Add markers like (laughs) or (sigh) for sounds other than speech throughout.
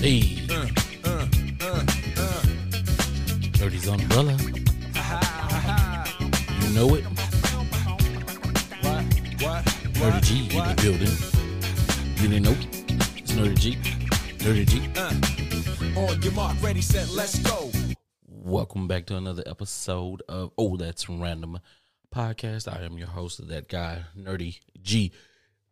Hey. Nerdy's umbrella. You know it. Nerdy G in the building. You didn't know? It's Nerdy G. Nerdy G. On your mark, ready, set, let's go. Welcome back to another episode of Oh That's Random podcast. I am your host, that guy, Nerdy G.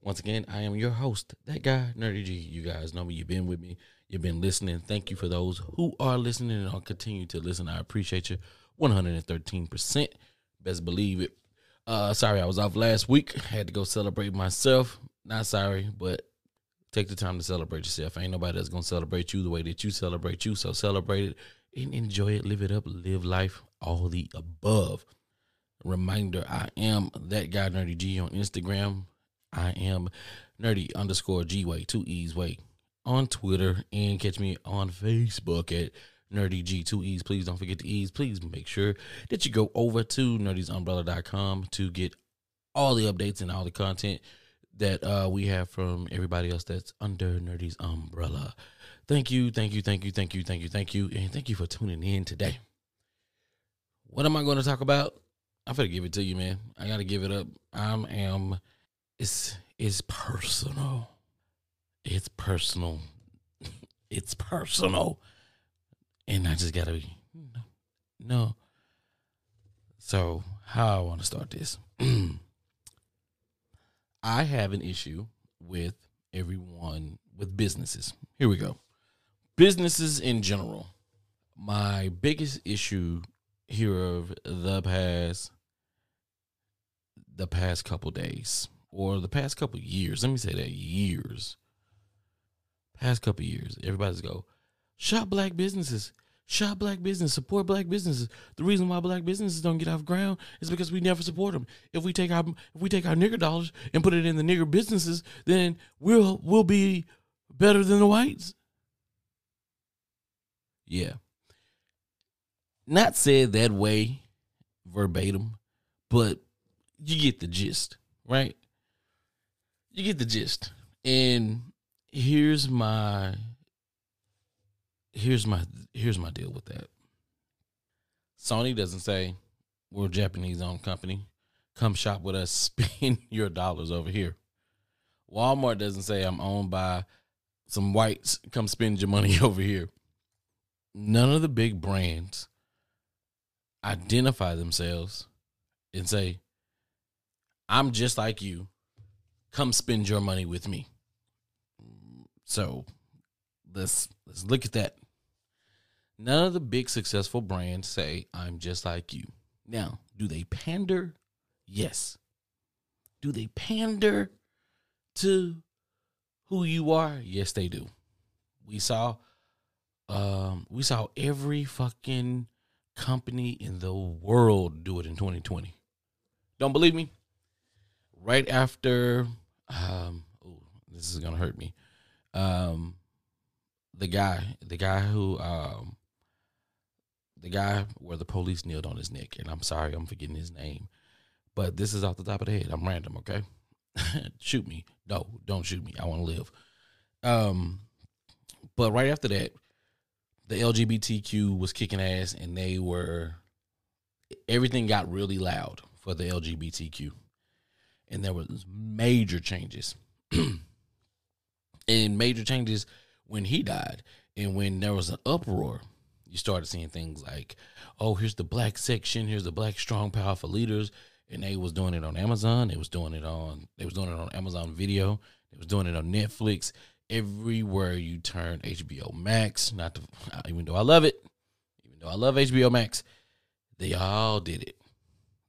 Once again, I am your host, that guy, Nerdy G. You guys know me. You've been with me. You've been listening. Thank you for those who are listening and I'll continue to listen. I appreciate you 113%. Best believe it. Uh, sorry, I was off last week. Had to go celebrate myself. Not sorry, but take the time to celebrate yourself. Ain't nobody that's gonna celebrate you the way that you celebrate you. So celebrate it and enjoy it. Live it up. Live life. All the above. Reminder: I am that guy Nerdy G on Instagram. I am nerdy underscore G way two E's way on Twitter and catch me on Facebook at nerdy G two E's. Please don't forget the E's. Please make sure that you go over to nerdysumbrella.com to get all the updates and all the content that uh, we have from everybody else that's under Nerdy's umbrella. Thank you, thank you, thank you, thank you, thank you, thank you, and thank you for tuning in today. What am I going to talk about? I'm gonna give it to you, man. I gotta give it up. I am. It's it's personal. It's personal. It's personal, and I just gotta no. So how I want to start this? (clears throat) I have an issue with everyone with businesses. Here we go. Businesses in general. My biggest issue here of the past the past couple days or the past couple years. Let me say that years. Past couple years. Everybody's go, shop black businesses. Shop black business, support black businesses. The reason why black businesses don't get off ground is because we never support them. If we take our if we take our nigger dollars and put it in the nigger businesses, then we'll we'll be better than the whites. Yeah. Not said that way verbatim, but you get the gist, right? You get the gist. And here's my here's my here's my deal with that. Sony doesn't say we're a Japanese owned company. Come shop with us, (laughs) spend your dollars over here. Walmart doesn't say I'm owned by some whites. Come spend your money (laughs) over here. None of the big brands identify themselves and say, I'm just like you. Come spend your money with me. So let's let's look at that. None of the big successful brands say, I'm just like you. Now, do they pander? Yes. Do they pander to who you are? Yes, they do. We saw um we saw every fucking company in the world do it in 2020. Don't believe me? Right after um oh, this is gonna hurt me. Um the guy, the guy who um the guy where the police kneeled on his neck, and I'm sorry, I'm forgetting his name. But this is off the top of the head. I'm random, okay? (laughs) shoot me. No, don't shoot me. I want to live. Um but right after that, the LGBTQ was kicking ass and they were everything got really loud for the LGBTQ. And there was major changes. (clears throat) and major changes when he died and when there was an uproar you started seeing things like oh here's the black section here's the black strong powerful leaders and they was doing it on amazon they was doing it on they was doing it on amazon video they was doing it on netflix everywhere you turn hbo max not to, (laughs) even though i love it even though i love hbo max they all did it.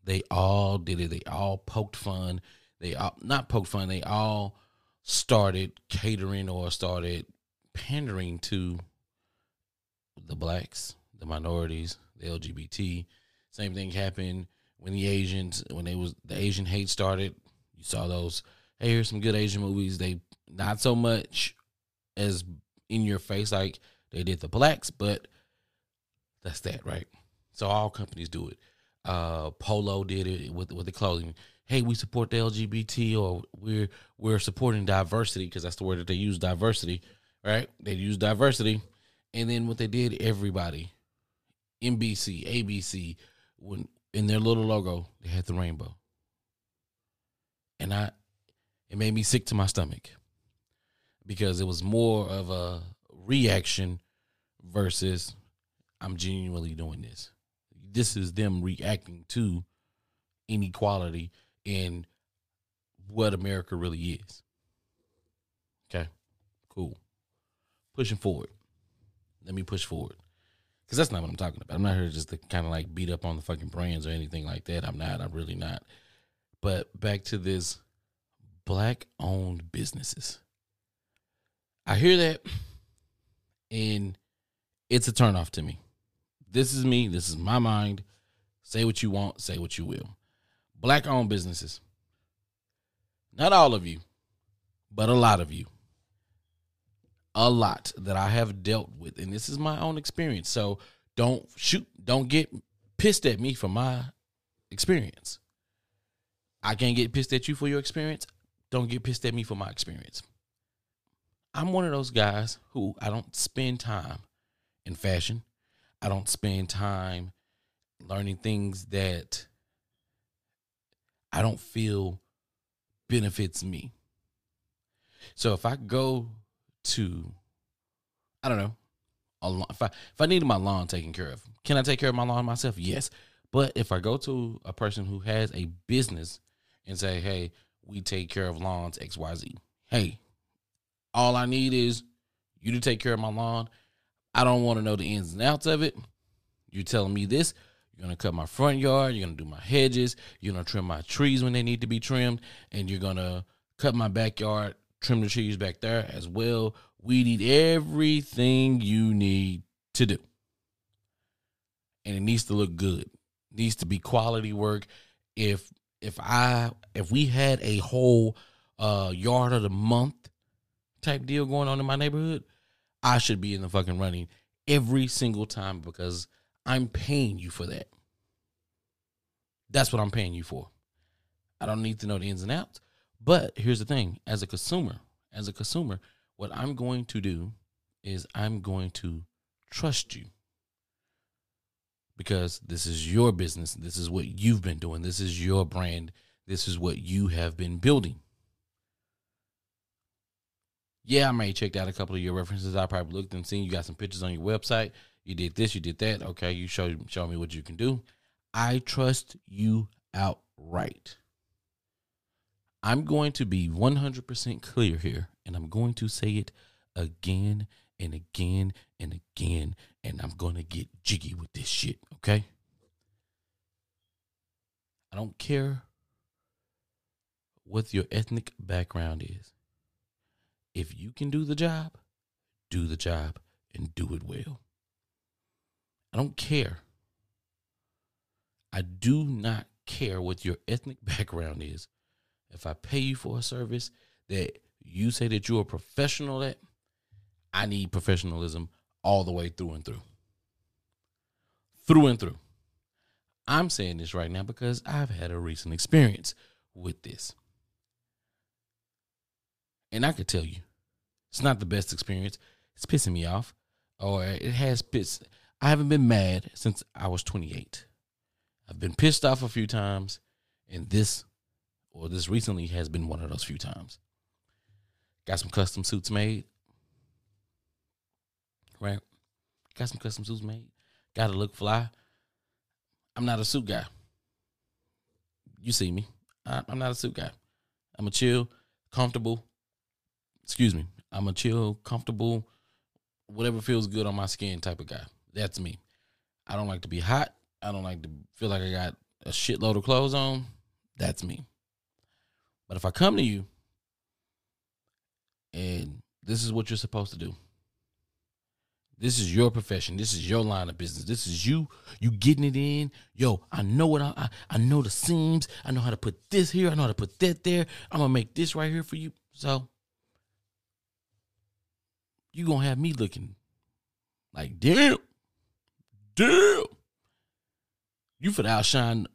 They all did it. They all poked fun. They all not poked fun they all started catering or started pandering to the blacks, the minorities, the LGBT. Same thing happened when the Asians, when they was the Asian hate started. You saw those. Hey, here's some good Asian movies. They not so much as in your face like they did the blacks, but that's that, right? So all companies do it. Uh, Polo did it with with the clothing. Hey, we support the LGBT, or we're we're supporting diversity because that's the word that they use, diversity right? They use diversity, and then what they did, everybody, NBC, ABC, when in their little logo, they had the rainbow, and I, it made me sick to my stomach because it was more of a reaction versus I'm genuinely doing this. This is them reacting to inequality in what America really is. Okay, cool. Pushing forward. Let me push forward. Because that's not what I'm talking about. I'm not here just to kind of like beat up on the fucking brands or anything like that. I'm not. I'm really not. But back to this black owned businesses. I hear that and it's a turnoff to me. This is me. This is my mind. Say what you want. Say what you will. Black owned businesses. Not all of you, but a lot of you. A lot that I have dealt with. And this is my own experience. So don't shoot, don't get pissed at me for my experience. I can't get pissed at you for your experience. Don't get pissed at me for my experience. I'm one of those guys who I don't spend time in fashion. I don't spend time learning things that I don't feel benefits me. So if I go to, I don't know, a lawn, if I if I needed my lawn taken care of, can I take care of my lawn myself? Yes. But if I go to a person who has a business and say, "Hey, we take care of lawns X Y Z," hey, all I need is you to take care of my lawn. I don't want to know the ins and outs of it. You're telling me this. You're to cut my front yard. You're to do my hedges. You're to trim my trees when they need to be trimmed. And you're to cut my backyard, trim the trees back there as well. We need everything you need to do. And it needs to look good. It needs to be quality work. If if I if we had a whole uh yard of the month type deal going on in my neighborhood, I should be in the fucking running every single time because I'm paying you for that. That's what I'm paying you for. I don't need to know the ins and outs. But here's the thing as a consumer, as a consumer, what I'm going to do is I'm going to trust you because this is your business. This is what you've been doing. This is your brand. This is what you have been building yeah, I may checked out a couple of your references. I probably looked and seen you got some pictures on your website. You did this, you did that. Okay, you show show me what you can do. I trust you outright. I'm going to be 100% clear here, and I'm going to say it again and again and again, and I'm going to get jiggy with this shit, okay? I don't care what your ethnic background is if you can do the job, do the job and do it well. I don't care. I do not care what your ethnic (laughs) background is. If I pay you for a service that you say that you're a professional at, I need professionalism all the way through and through. Through and through. I'm saying this right now because I've had a recent experience with this. And I could tell you, it's not the best experience. It's pissing me off, or it has pissed. I haven't been mad since I was 28. I've been pissed off a few times, and this, or this recently, has been one of those few times. Got some custom suits made, right? Got some custom suits made. Got to look fly. I'm not a suit guy. You see me. I'm not a suit guy. I'm a chill, comfortable. Excuse me. I'm a chill, comfortable, whatever feels good on my skin type of guy. That's me. I don't like to be hot. I don't like to feel like I got a shitload of clothes on. That's me. But if I come to you and this is what you're supposed to do. This is your profession. This is your line of business. This is you. You getting it in. Yo, I know what I, I I know the seams. I know how to put this here. I know how to put that there. I'm gonna make this right here for you. So you gonna have me looking like damn, damn. You for the outshine,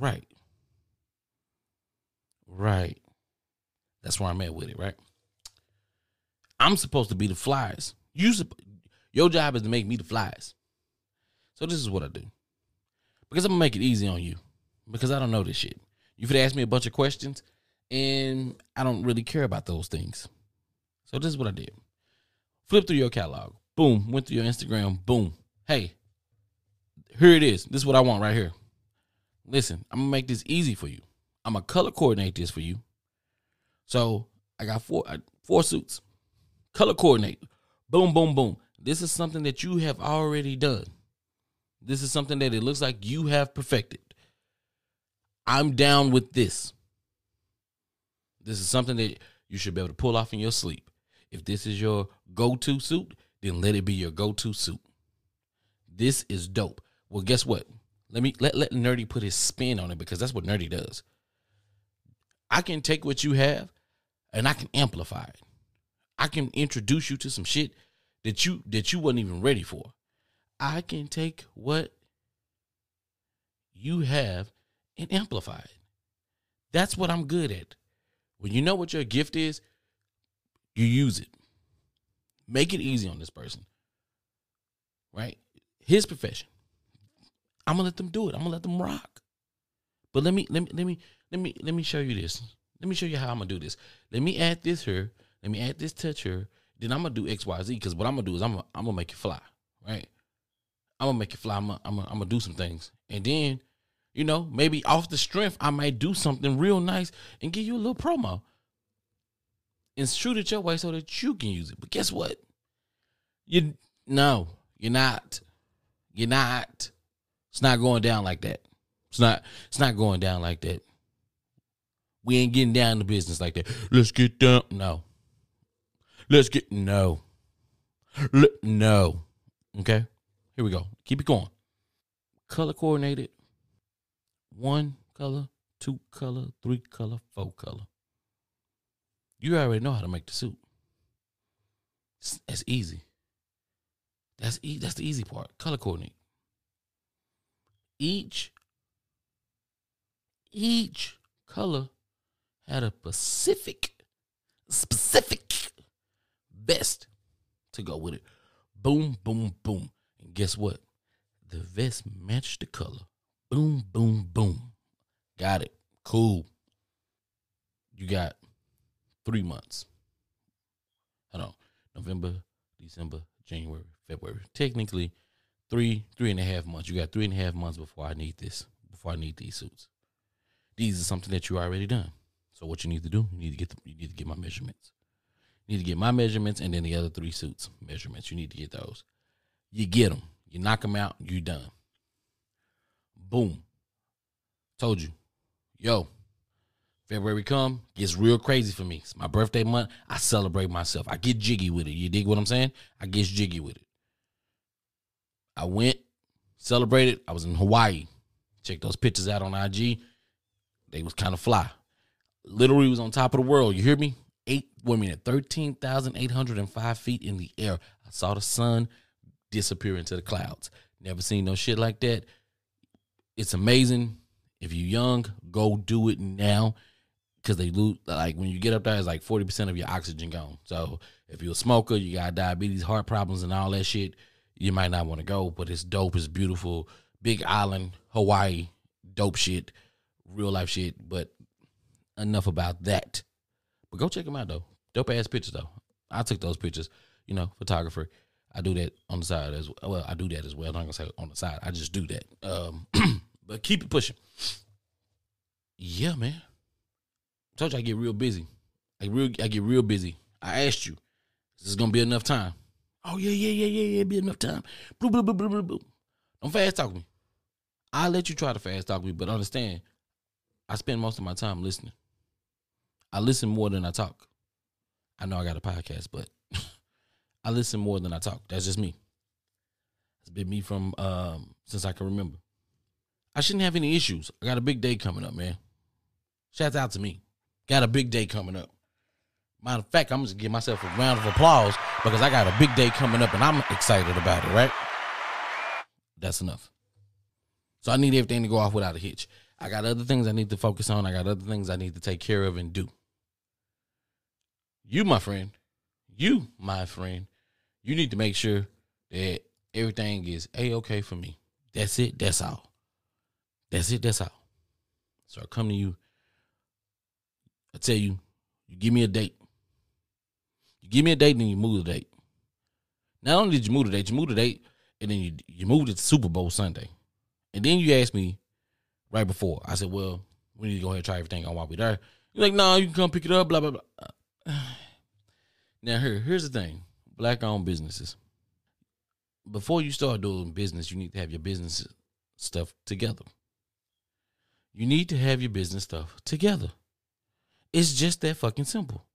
right? Right. That's where I'm at with it, right? I'm supposed to be the flies. You your job is to make me the flies. So this is what I do. Because I'm gonna make it easy on you. Because I don't know this shit. You could ask me a bunch of questions, and I don't really care about those things. So this is what I did. Flip through your catalog. Boom. Went through your Instagram. Boom. Hey, here it is. This is what I want right here. Listen, I'm gonna make this easy for you. I'm gonna color coordinate this for you. So I got four uh, four suits. Color coordinate. Boom, boom, boom. This is something that you have already done. This is something that it looks like you have perfected. I'm down with this. This is something that you should be able to pull off in your sleep. If this is your go-to suit, then let it be your go-to suit. This is dope. Well, guess what? Let me let let Nerdy put his spin on it because that's what Nerdy does. I can take what you have and I can amplify it. I can introduce you to some shit that you that you wasn't even ready for. I can take what you have and amplify it. That's what I'm good at. When you know what your gift is, you use it. Make it easy on this person. Right? His profession. I'm gonna let them do it. I'm gonna let them rock. But let me let me let me let me let me show you this. Let me show you how I'm gonna do this. Let me add this here. Let me add this touch here. Then I'm gonna do X Y Z because what I'm gonna do is I'm gonna, I'm gonna make it fly. Right? I'm gonna make it fly. I'm gonna, I'm gonna, I'm gonna do some things, and then you know maybe off the strength I might do something real nice and give you a little promo and shoot it your way so that you can use it. But guess what? You no, you're not. You're not. It's not going down like that. It's not. It's not going down like that. We ain't getting down to business like that. Let's get down. No. Let's get no. Let, no. Okay. Here we go. Keep it going. Color coordinated. One color, two color, three color, four color. You already know how to make the suit. It's- That's easy. That's e- that's the easy part. Color coordinate. Each each color had a specific specific vest to go with it. Boom, boom, boom. And guess what? The vest matched the color. Boom, boom, boom. Got it. Cool. You got three months. Hold on. November, December, January, February. Technically, three, three and a half months. You got three and a half months before I need this, before I need these suits. These are something that you already done. So what you need to do, you need to get the, you need to get my measurements. You need to get my measurements and then the other three suits measurements. You need to get those. You get them. You knock them out. You done. Boom. Told you. Yo, February come, gets real crazy for me. It's my birthday month. I celebrate myself. I get jiggy with it. You dig what I'm saying? I get jiggy with it. I went, celebrated. I was in Hawaii. Check those pictures out on IG. They was kind of fly. Literally was on top of the world. You hear me? Eight, one minute, 13,805 feet in the air. I saw the sun disappear into the clouds. Never seen no shit like that. It's amazing. If you're young, go do it now. Cause they lose like when you get up there, it's like 40% of your oxygen gone. So if you're a smoker, you got diabetes, heart problems, and all that shit, you might not want to go. But it's dope, it's beautiful. Big island, Hawaii, dope shit, real life shit. But enough about that. But go check them out though. Dope ass pictures though. I took those pictures. You know, photographer. I do that on the side as well. Well, I do that as well. I'm not gonna say on the side. I just do that. Um, (clears throat) but keep it pushing. Yeah, man. Told you I get real busy. I real I get real busy. I asked you, is this gonna be enough time? Oh yeah, yeah, yeah, yeah, yeah, be enough time. Bloop, bloop, bloop, bloop. Don't fast talk me. I'll let you try to fast talk me, but understand, I spend most of my time listening. I listen more than I talk. I know I got a podcast, but (laughs) I listen more than I talk. That's just me. It's been me from um, since I can remember. I shouldn't have any issues. I got a big day coming up, man. Shouts out to me. Got a big day coming up. Matter of fact, I'm just give myself a round of applause because I got a big day coming up and I'm excited about it, right? That's enough. So I need everything to go off without a hitch. I got other things I need to focus on. I got other things I need to take care of and do. You, my friend, you, my friend, you need to make sure that everything is a okay for me. That's it. That's all. That's it. That's all. So I come to you. I tell you, you give me a date. You give me a date, and then you move the date. Not only did you move the date, you move the date, and then you you moved it to Super Bowl Sunday. And then you asked me right before. I said, Well, we need to go ahead and try everything on while we're there. You're like, no, nah, you can come pick it up, blah, blah, blah. (sighs) Now here, here's the thing. Black owned businesses. Before you start doing business, you need to have your business stuff together. You need to have your business stuff together. It's just that fucking simple.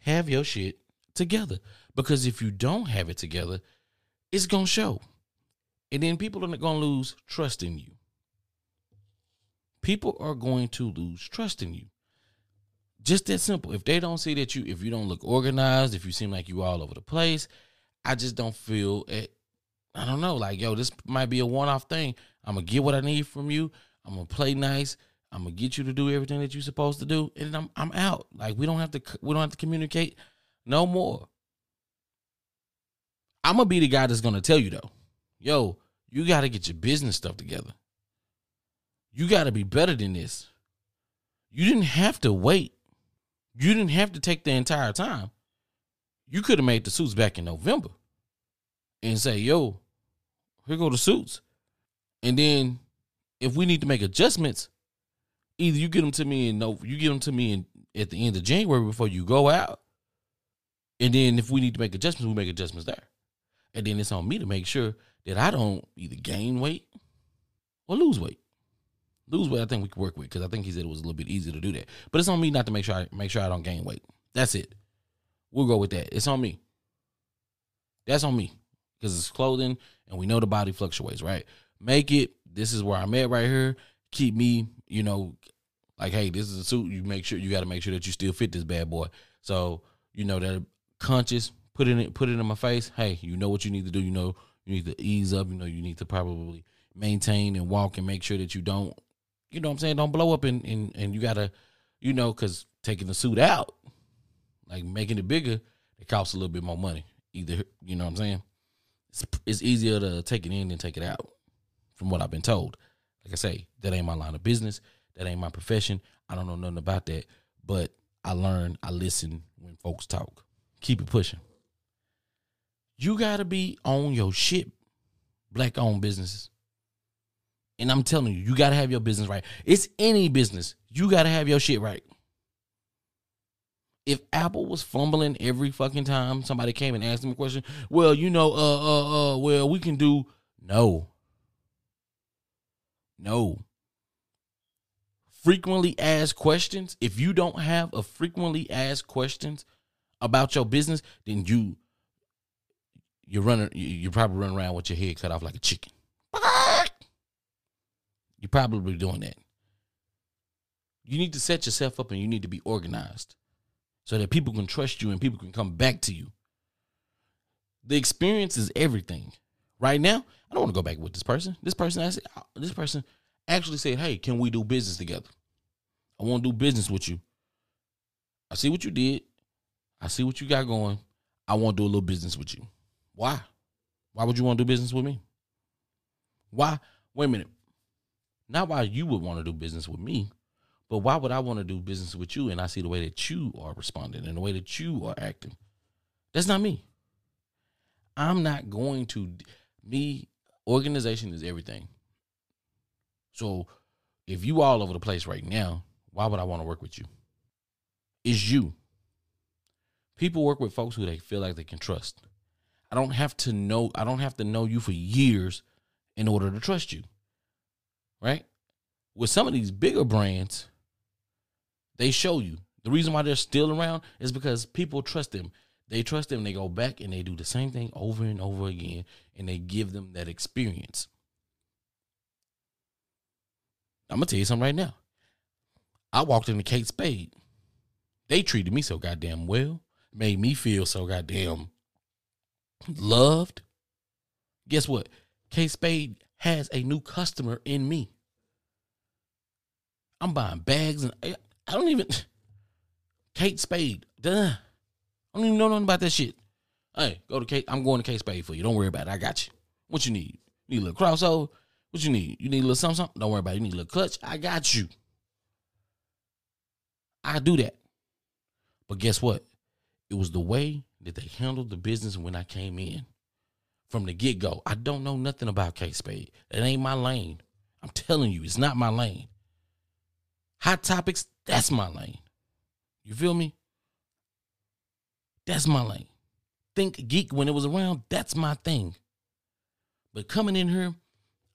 Have your shit together. Because if you don't have it together, it's going to show. And then people are going to lose trust in you. People are going to lose trust in you. Just that simple. If they don't see that you, if you don't look organized, if you seem like you all over the place, I just don't feel it. I don't know. Like, yo, this might be a one off thing. I'm going to get what I need from you. I'm going to play nice. I'm gonna get you to do everything that you're supposed to do, and I'm I'm out. Like we don't have to we don't have to communicate no more. I'm gonna be the guy that's gonna tell you though, yo, you got to get your business stuff together. You got to be better than this. You didn't have to wait. You didn't have to take the entire time. You could have made the suits back in November and say, yo, here go the suits. And then if we need to make adjustments, either you get them to me in no, you get them to me in at the end of January before you go out, and then if we need to make adjustments, we make adjustments there, and then it's on me to make sure that I don't either gain weight or lose weight. Lose weight, I think we can work with because I think he said it was a little bit easier to do that. But it's on me not to make sure I make sure I don't gain weight. That's it. We'll go with that. It's on me. That's on me because it's clothing and we know the body fluctuates, right? Make it. This is where I'm at right here. Keep me, you know, like, hey, this is a suit. You make sure you got to make sure that you still fit this bad boy. So you know that conscious. Put it in, put it in my face. Hey, you know what you need to do. You know you need to ease up. You know you need to probably maintain and walk and make sure that you don't, you know what I'm saying, don't blow up and and, and you gotta, you know, because taking the suit out, like making it bigger, it costs a little bit more money. Either you know what I'm saying. It's, it's easier to take it in than take it out, from what I've been told. Like I say, that ain't my line of business. That ain't my profession. I don't know nothing about that. But I learn, I listen when folks talk. Keep it pushing. You gotta be on your shit, black owned businesses. And I'm telling you, you gotta have your business right. It's any business. You gotta have your shit right. If Apple was fumbling every fucking time somebody came and asked them a question, well, you know, uh, uh, uh, well, we can do no. No frequently asked questions, if you don't have a frequently asked questions about your business, then you you're running you're probably running around with your head cut off like a chicken. You're probably doing that. You need to set yourself up and you need to be organized so that people can trust you and people can come back to you. The experience is everything. Right now, I don't want to go back with this person. This person, I said, uh, this person actually said, Hey, can we do business together? I want to do business with you. I see what you did. I see what you got going. I want to do a little business with you. Why? Why would you want to do business with me? Why? Wait a minute. Not why you would want to do business with me, but why would I want to do business with you and I see the way that you are responding and the way that you are acting? That's not me. I'm not going to me organization is everything. So if you all over the place right now, why would I want to work with you? Is you. People work with folks who they feel like they can trust. I don't have to know I don't have to know you for years in order to trust you. Right? With some of these bigger brands, they show you. The reason why they're still around is because people trust them. They trust them, they go back and they do the same thing over and over again and they give them that experience. I'm gonna tell you something right now. I walked into Kate Spade. They treated me so goddamn well, made me feel so goddamn loved. Guess what? Kate Spade has a new customer in me. I'm buying bags and eh, I don't even (laughs) Kate Spade. Duh. I don't even know nothing about that shit. Hey, go to Kate. I'm going to Kate Spade for you. Don't worry about it. I got you. What you need? Need a little crossover? What you need? You need a little something, something? Don't worry about it. You need a little clutch? I got you. I do that. But guess what? It was the way that they handled the business when I came in from the get go. I don't know nothing about Kate Spade. It ain't my lane. I'm telling you, it's not my lane. Hot topics, that's my lane. You feel me? That's my lane. ThinkGeek when it was around, that's my thing. But coming in here,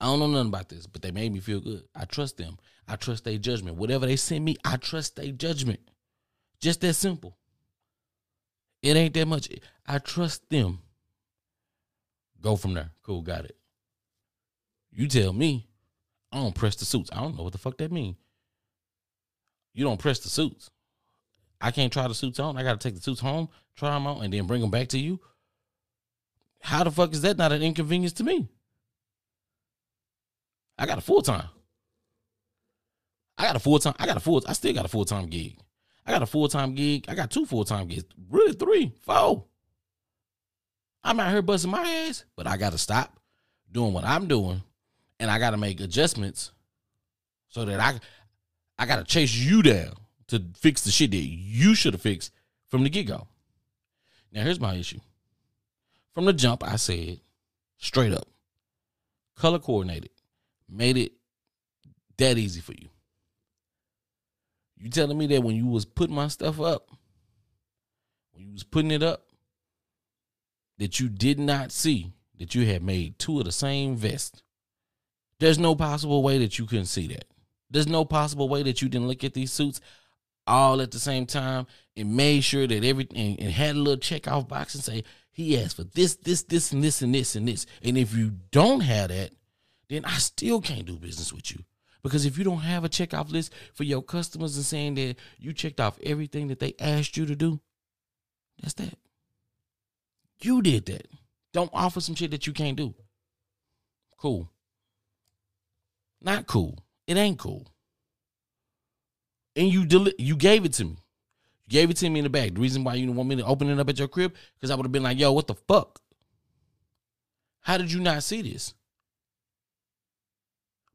I don't know nothing about this, but they made me feel good. I trust them. I trust their judgment. Whatever they send me, I trust their judgment. Just that simple. It ain't that much. I trust them. Go from there. Cool, got it. You tell me, I don't press the suits. I don't know what the fuck that mean. You don't press the suits. I can't try the suits on. I got to take the suits home, try them on, and then bring them back to you. How the fuck is that not an inconvenience to me? I got a full time. I got a full time. I got a full. I still got a full time gig. I got a full time gig. I got two full time gigs. Really, three, four. I'm out here busting my ass, but I got to stop doing what I'm doing, and I got to make adjustments so that I, I got to chase you down to fix the shit that you should have fixed from the get go. Now here's my issue. From the jump, I said straight up, color coordinated, made it that easy for you. You telling me that when you was putting my stuff up, when you was putting it up, that you did not see that you had made two of the same vest. There's no possible way that you couldn't see that. There's no possible way that you didn't look at these suits all at the same time and made sure that everything and had a little check off box and say he asked for this, this, this, and this, and this, and this. And if you don't have that, then I still can't do business with you. Because if you don't have a checkoff list for your customers and saying that you checked off everything that they asked you to do, that's that. You did that. Don't offer some shit that you can't do. Cool. Not cool. It ain't cool. And you deli- you gave it to me. You gave it to me in the bag. The reason why you didn't want me to open it up at your crib, because I would have been like, yo, what the fuck? How did you not see this?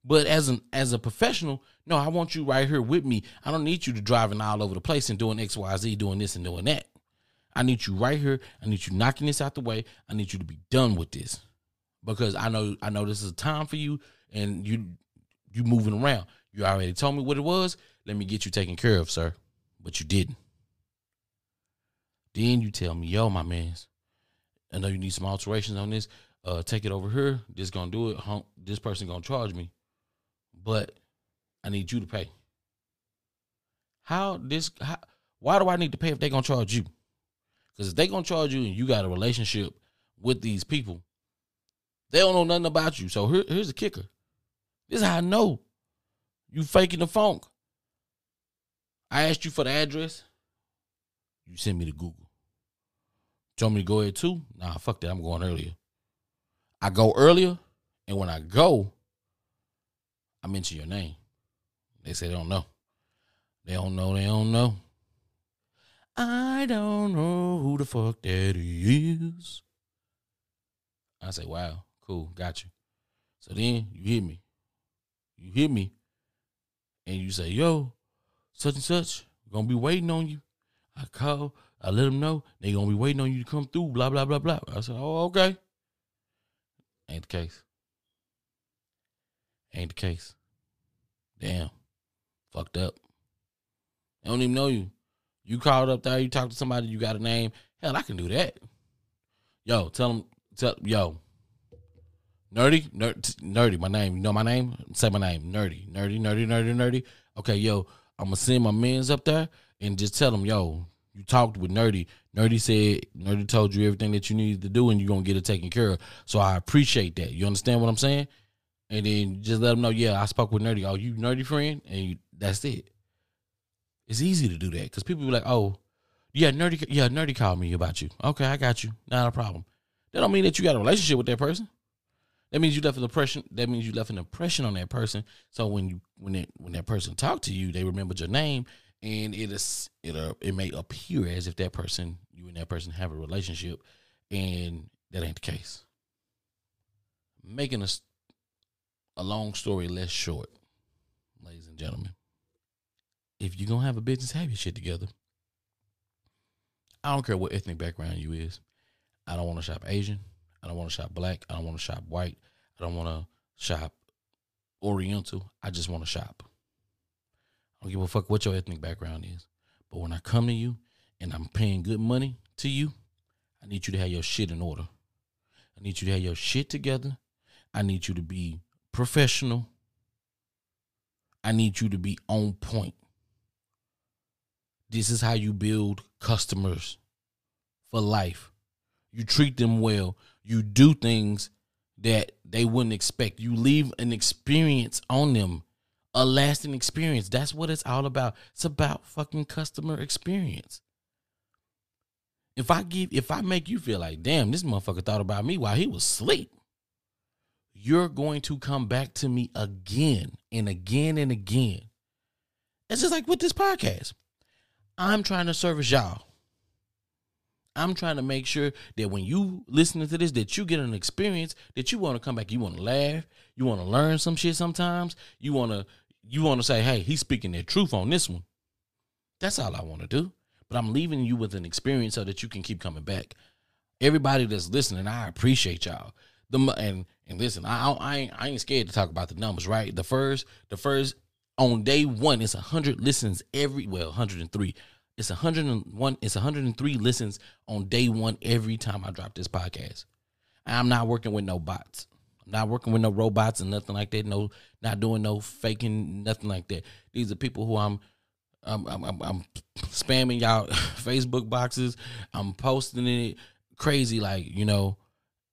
But as an as a professional, no, I want you right here with me. I don't need you to driving all over the place and doing X, Y, Z, doing this and doing that. I need you right here. I need you knocking this out the way. I need you to be done with this. Because I know I know this is a time for you and you you moving around. You already told me what it was. Let me get you taken care of, sir. But you didn't. Then you tell me, yo, my mans, I know you need some alterations on this. Uh, take it over here. This gonna do it. This person gonna charge me but I need you to pay. How this? How, why do I need to pay if they gonna charge you? Because if they gonna charge you and you got a relationship with these people, they don't know nothing about you. So here, here's the kicker. This is how I know you faking the funk. I asked you for the address. You sent me to Google. Told me to go ahead too. Nah, fuck that. I'm going earlier. I go earlier, and when I go, I mention your name. They say they don't know. They don't know. They don't know. I don't know who the fuck that is. I say, wow, cool, got you. So then you hit me. You hit me, and you say, yo, such and such, gonna be waiting on you. I call, I let them know they gonna be waiting on you to come through. Blah blah blah blah. I said, oh okay. Ain't the case. Ain't the case. Damn. Fucked up. They don't even know you. You called up there, you talked to somebody, you got a name. Hell, I can do that. Yo, tell them, tell, yo, nerdy, nerdy, my name. You know my name? Say my name, nerdy, nerdy, nerdy, nerdy, nerdy. Okay, yo, I'm gonna send my mans up there and just tell them, yo, you talked with nerdy. Nerdy said, nerdy told you everything that you needed to do, and you're gonna get it taken care of. So I appreciate that. You understand what I'm saying? And then just let them know, yeah, I spoke with Nerdy. Oh, you Nerdy friend, and you, that's it. It's easy to do that because people be like, oh, yeah, Nerdy, yeah, Nerdy called me about you. Okay, I got you, not a problem. That don't mean that you got a relationship with that person. That means you left an impression. That means you left an impression on that person. So when you when that when that person talked to you, they remembered your name and it is it uh, it may appear as if that person you and that person have a relationship, and that ain't the case. Making a a long story less short, ladies and gentlemen, if you're gonna have a business, have your shit together. I don't care what ethnic background you is. I don't want to shop Asian. I don't want to shop black. I don't want to shop white. I don't want to shop Oriental. I just want to shop. I don't give a fuck what your ethnic background is. But when I come to you and I'm paying good money to you, I need you to have your shit in order. I need you to have your shit together. I need you to be professional. I need you to be on point. This is how you build customers for life. You treat them well. You do things that they wouldn't expect. You leave an experience on them, a lasting experience. That's what it's all about. It's about fucking customer experience. If I give, if I make you feel like, damn, this motherfucker thought about me while he was asleep, you're going to come back to me again and again and again. It's just like with this podcast. I'm trying to service y'all. I'm trying to make sure that when you listening to this, that you get an experience that you want to come back. You want to laugh. You want to learn some shit. Sometimes you want to you want to say, "Hey, he's speaking the truth on this one." That's all I want to do. But I'm leaving you with an experience so that you can keep coming back. Everybody that's listening, I appreciate y'all. The and and listen, I I ain't, I ain't scared to talk about the numbers. Right, the first the first on day one, it's hundred listens every well, 103. It's 101. It's 103 listens on day one every time I drop this podcast. I'm not working with no bots. I'm not working with no robots and nothing like that. No, not doing no faking, nothing like that. These are people who I'm, I'm, I'm, I'm spamming y'all (laughs) Facebook boxes. I'm posting it crazy, like you know,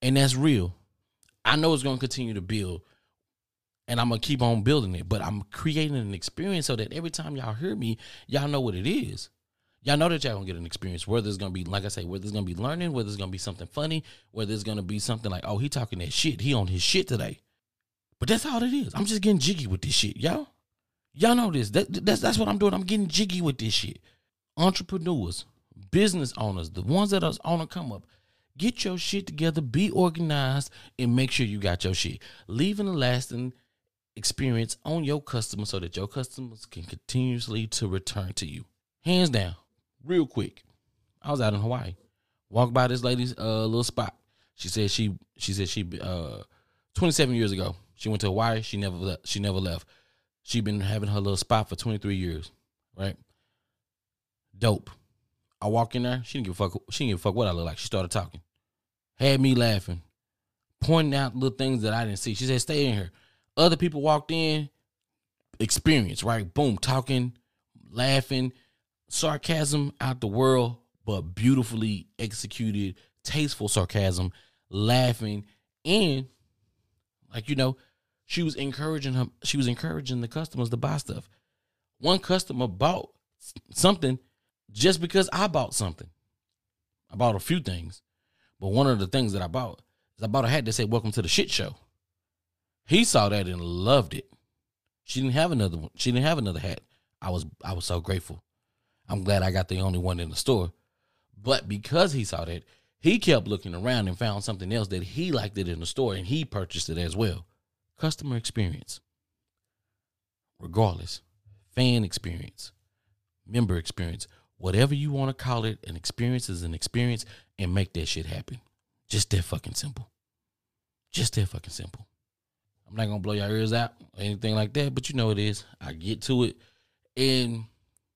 and that's real. I know it's gonna continue to build, and I'm gonna keep on building it. But I'm creating an experience so that every time y'all hear me, y'all know what it is. Y'all know that y'all gonna get an experience. Whether it's gonna be, like I say, whether it's gonna be learning, whether it's gonna be something funny, whether it's gonna be something like, oh, he talking that shit, he on his shit today. But that's all it is. I'm just getting jiggy with this shit, y'all. Y'all know this. That, that's that's what I'm doing. I'm getting jiggy with this shit. Entrepreneurs, business owners, the ones that are on the come up, get your shit together, be organized, and make sure you got your shit. Leaving a lasting experience on your customers so that your customers can continuously to return to you. Hands down, real quick. I was out in Hawaii. Walked by this lady's uh, little spot. She said she she said she uh 27 years ago she went to Hawaii. She never left. She never left. She been having her little spot for 23 years, right? Dope. I walk in there. She didn't give a fuck. She didn't give a fuck what I look like. She started talking, had me laughing, pointing out little things that I didn't see. She said, "Stay in here." Other people walked in, experience right. Boom, talking, laughing, sarcasm out the world, but beautifully executed, tasteful sarcasm, laughing, and like you know, she was encouraging her. She was encouraging the customers to buy stuff. One customer bought something just because I bought something. I bought a few things, but one of the things that I bought is I bought a hat that said "Welcome to the Shit Show." He saw that and loved it. She didn't have another one. She didn't have another hat. I was I was so grateful. I'm glad I got the only one in the store. But because he saw that, he kept looking around and found something else that he liked it in the store and he purchased it as well. Customer experience. Regardless, fan experience, member experience, whatever you want to call it, an experience is an experience and make that shit happen. Just that fucking simple. Just that fucking simple. I'm not gonna blow your ears out or anything like that, but you know it is. I get to it. And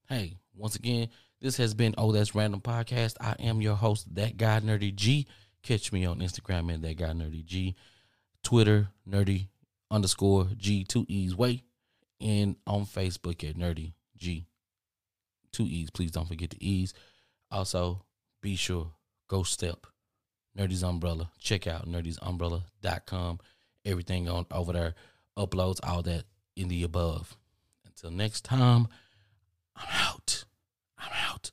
hey, once again, this has been Oh That's Random Podcast. I am your host, That Guy Nerdy G. Catch me on Instagram at That Guy Nerdy G, Twitter, Nerdy underscore G, two E's way, and on Facebook at Nerdy G, two E's. Please don't forget the E's. Also, be sure, go step, Nerdy's Umbrella. Check out nerdysumbrella.com. Everything on over there, uploads, all that in the above. Until next time, I'm out. I'm out.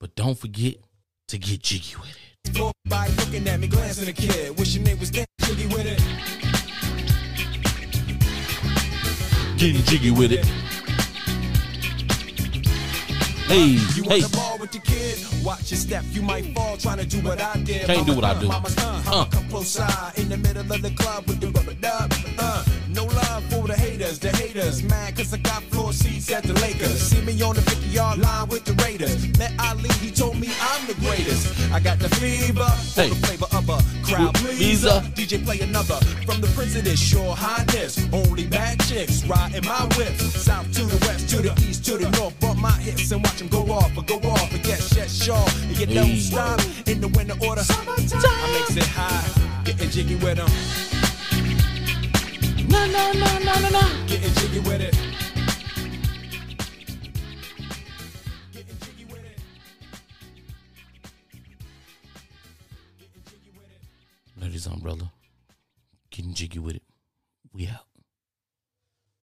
But don't forget to get jiggy with it. By looking at me, glancing a kid, wishing they was getting jiggy with it. Getting jiggy with it. Hey, You hey. the ball with your kid? Watch your step, you might fall trying to do what I did. Can't do what I do. Uh, come close in the middle of the club with the rubber dub. Uh, haters, the haters. Mad cause I got floor seats at the Lakers. See me on the 50 yard line with the Raiders. Met Ali, he told me I'm the greatest. I got the fever for Hey. the flavor of a crowd pleaser. DJ play another from the Prince of this sure highness. Only bad chicks riding my whip. South to the west, to the east, to the north. Bump my hips and watch them go off or go off. And yes, yes, sure. And you don't stop in the winter order. I makes it high, getting jiggy with them. No, no, no, no, no, no. Getting jiggy with it. Getting jiggy with it. Ladies umbrella. Getting jiggy with it. We out.